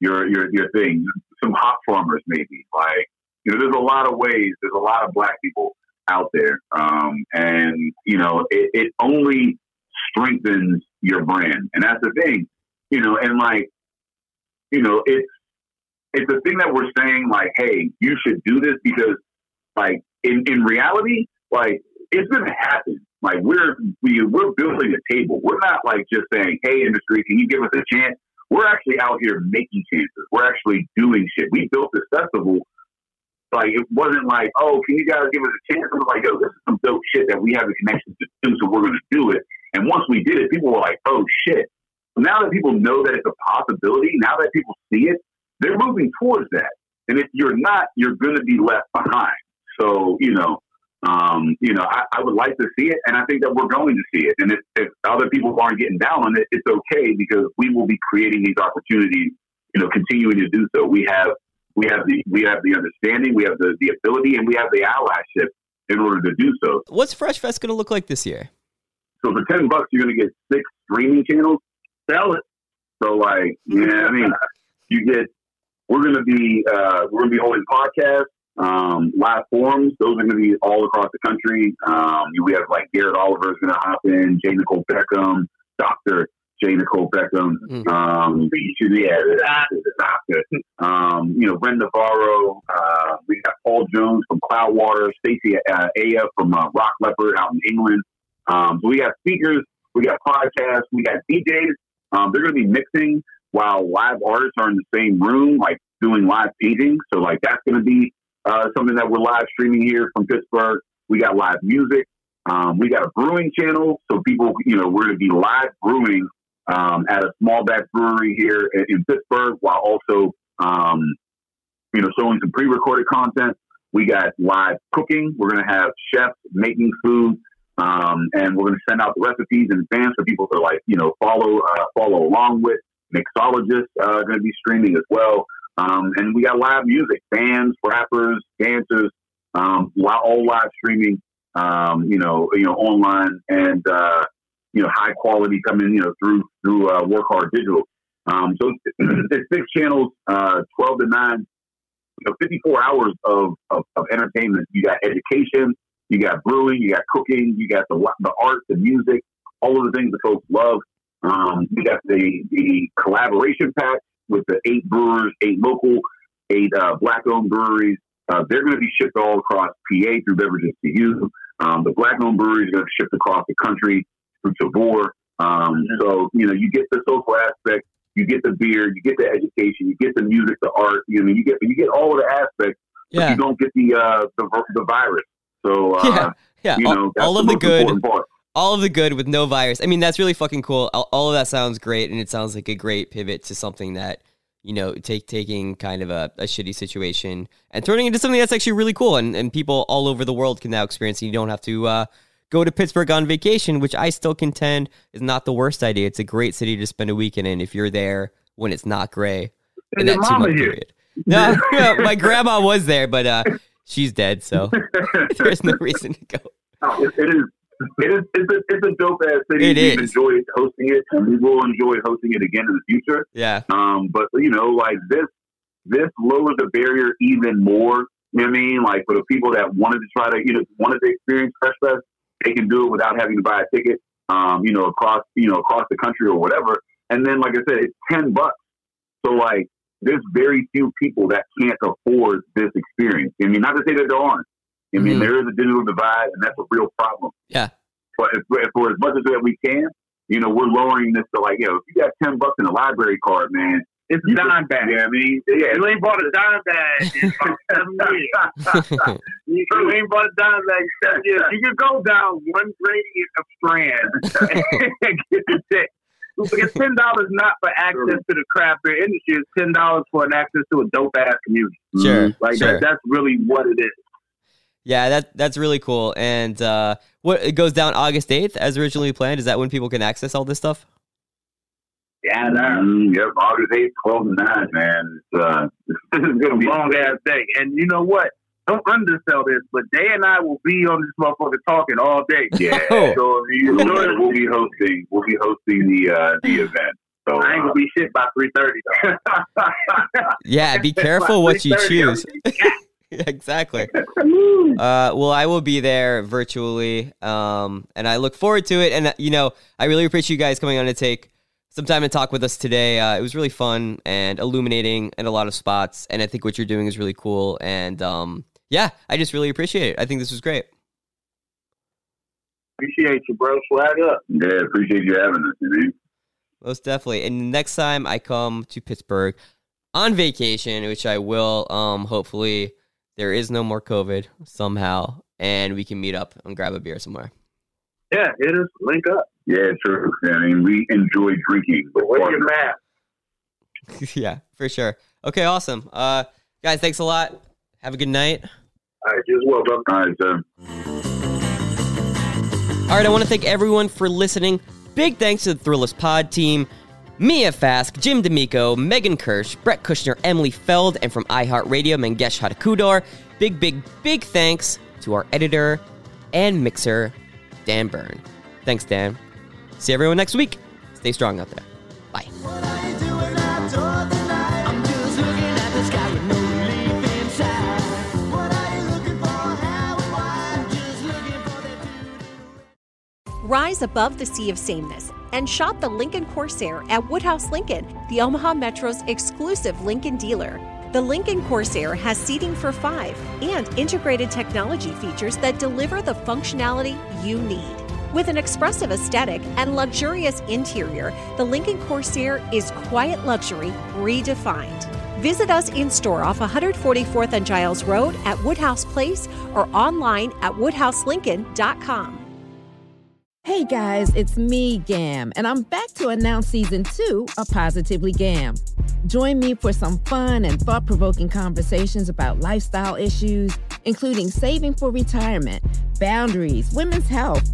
your your your thing. Some hot farmers maybe like you know there's a lot of ways. There's a lot of black people out there, um, and you know it, it only strengthens your brand, and that's the thing. You know, and like you know it's it's a thing that we're saying like, hey, you should do this because like in, in reality, like it's gonna happen. Like we're we, we're building a table. We're not like just saying, hey, industry, can you give us a chance? We're actually out here making chances. We're actually doing shit. We built this festival. Like it wasn't like, oh, can you guys give us a chance? It was like, yo, this is some dope shit that we have a connection to do, so we're gonna do it. And once we did it, people were like, oh shit. Now that people know that it's a possibility, now that people see it, they're moving towards that. And if you're not, you're going to be left behind. So, you know, um, you know, I, I, would like to see it, and I think that we're going to see it. And if, if, other people aren't getting down on it, it's okay because we will be creating these opportunities. You know, continuing to do so. We have we have the we have the understanding, we have the the ability, and we have the allyship in order to do so. What's Fresh Fest going to look like this year? So for ten bucks, you're going to get six streaming channels. Sell it. So like, yeah, I mean, you get we're going to be uh, we're going to be holding podcasts, um, live forums. Those are going to be all across the country. Um, we have like Garrett Oliver is going to hop in, J. Nikol Beckham, Doctor J. Nikol Beckham. Mm. Um, yeah, the doctor. Um, you know, Ren Navarro. Uh, we got Paul Jones from Cloudwater, Stacey uh, Aya from uh, Rock Leopard out in England. Um, so we got speakers, we got podcasts, we got DJs. Um, they're going to be mixing while live artists are in the same room, like doing live painting. So like that's going to be uh, something that we're live streaming here from Pittsburgh. We got live music. Um, we got a brewing channel, so people, you know, we're going to be live brewing um, at a small batch brewery here in, in Pittsburgh, while also, um, you know, showing some pre-recorded content. We got live cooking. We're going to have chefs making food, um, and we're going to send out the recipes in advance for people to like, you know, follow uh, follow along with. Mixologists uh, going to be streaming as well. Um, and we got live music, bands, rappers, dancers, um, all live streaming, um, you know, you know, online and, uh, you know, high quality coming, you know, through, through, uh, Work Hard Digital. Um, so it's six channels, uh, 12 to nine, you know, 54 hours of, of, of entertainment. You got education, you got brewing, you got cooking, you got the, the art, the music, all of the things that folks love. Um, we got the, the collaboration pack with the eight brewers, eight local, eight uh, black-owned breweries. Uh, they're going to be shipped all across PA through Beverages to You. Um, the black-owned breweries are going to be shipped across the country through Tavour. Um, so, you know, you get the social aspect, you get the beer, you get the education, you get the music, the art. You know, you get you get all of the aspects, yeah. but you don't get the uh, the, the virus. So, uh, yeah, yeah, you know, all, all of the good all of the good with no virus. I mean, that's really fucking cool. All, of that sounds great, and it sounds like a great pivot to something that you know, take taking kind of a, a shitty situation and turning into something that's actually really cool, and, and people all over the world can now experience. And you don't have to uh, go to Pittsburgh on vacation, which I still contend is not the worst idea. It's a great city to spend a weekend in if you're there when it's not gray. In that two month period. No, no, my grandma was there, but uh, she's dead, so there's no reason to go. Oh, it is it is it's a, it's a dope ass city. It We've is. enjoyed hosting it, and we will enjoy hosting it again in the future. Yeah. Um, but you know, like this, this lowers the barrier even more. You know what I mean? Like for the people that wanted to try to, you know, wanted to experience Fresh Fest, they can do it without having to buy a ticket. Um, you know, across you know across the country or whatever. And then, like I said, it's ten bucks. So like, there's very few people that can't afford this experience. I mean, not to say that there aren't, I mean, mm-hmm. there is a digital divide, and that's a real problem. Yeah. But if, if for as much as that we can, you know, we're lowering this to like, yo, know, if you got ten bucks in a library card, man, it's a dime bag. Yeah, I mean, yeah, you ain't bought a dime bag in about seven years. you, you ain't bought a dime bag in seven years. You can go down one radius of Strand and get the check. Because ten dollars not for access to the craft beer industry, it's ten dollars for an access to a dope ass community. Sure, like sure. that. That's really what it is. Yeah, that that's really cool. And uh, what it goes down August eighth as originally planned. Is that when people can access all this stuff? Yeah, mm, yep, August eighth, twelve to nine, man. It's, uh, this is gonna be a long ass day. And you know what? Don't undersell this, but Day and I will be on this motherfucker talking all day. Yeah, oh. so you know, we'll be hosting. We'll be hosting the uh, the event. So, I ain't gonna be shit by three thirty. yeah, be careful what you choose. exactly. Uh, well, I will be there virtually, um, and I look forward to it. And uh, you know, I really appreciate you guys coming on to take some time to talk with us today. Uh, it was really fun and illuminating in a lot of spots, and I think what you're doing is really cool. And um, yeah, I just really appreciate it. I think this was great. Appreciate you, bro. Swag up. Yeah, appreciate you having us, man. Most definitely. And next time I come to Pittsburgh on vacation, which I will, um, hopefully there is no more COVID somehow, and we can meet up and grab a beer somewhere. Yeah, it is. Link up. Yeah, true. I mean, we enjoy drinking. But wear your mask. yeah, for sure. Okay, awesome. Uh, guys, thanks a lot. Have a good night. All right, just well done. All right, sir. All right, I want to thank everyone for listening. Big thanks to the Thrillist Pod team. Mia Fask, Jim D'Amico, Megan Kirsch, Brett Kushner, Emily Feld, and from iHeartRadio, Mangesh Hattikudur. Big, big, big thanks to our editor and mixer, Dan Byrne. Thanks, Dan. See everyone next week. Stay strong out there. Bye. Rise above the sea of sameness and shop the Lincoln Corsair at Woodhouse Lincoln, the Omaha Metro's exclusive Lincoln dealer. The Lincoln Corsair has seating for five and integrated technology features that deliver the functionality you need. With an expressive aesthetic and luxurious interior, the Lincoln Corsair is quiet luxury redefined. Visit us in store off 144th and Giles Road at Woodhouse Place or online at woodhouselincoln.com. Hey guys, it's me, Gam, and I'm back to announce season two of Positively Gam. Join me for some fun and thought provoking conversations about lifestyle issues, including saving for retirement, boundaries, women's health,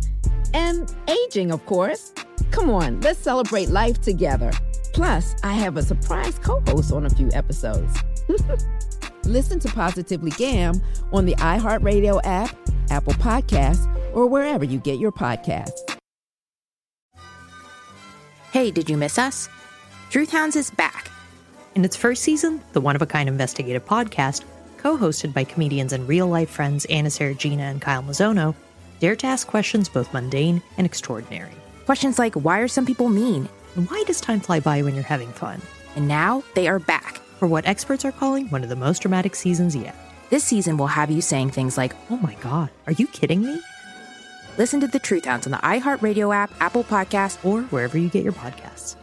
and aging, of course. Come on, let's celebrate life together. Plus, I have a surprise co host on a few episodes. Listen to Positively Gam on the iHeartRadio app, Apple Podcasts, or wherever you get your podcasts. Hey, did you miss us? Truth Hounds is back. In its first season, the one of a kind investigative podcast, co hosted by comedians and real life friends Anna Seregina and Kyle Mizono, dare to ask questions both mundane and extraordinary. Questions like why are some people mean? And why does time fly by when you're having fun? And now they are back. For what experts are calling one of the most dramatic seasons yet. This season will have you saying things like, Oh my god, are you kidding me? Listen to the Truth Hounds on the iHeartRadio app, Apple Podcasts, or wherever you get your podcasts.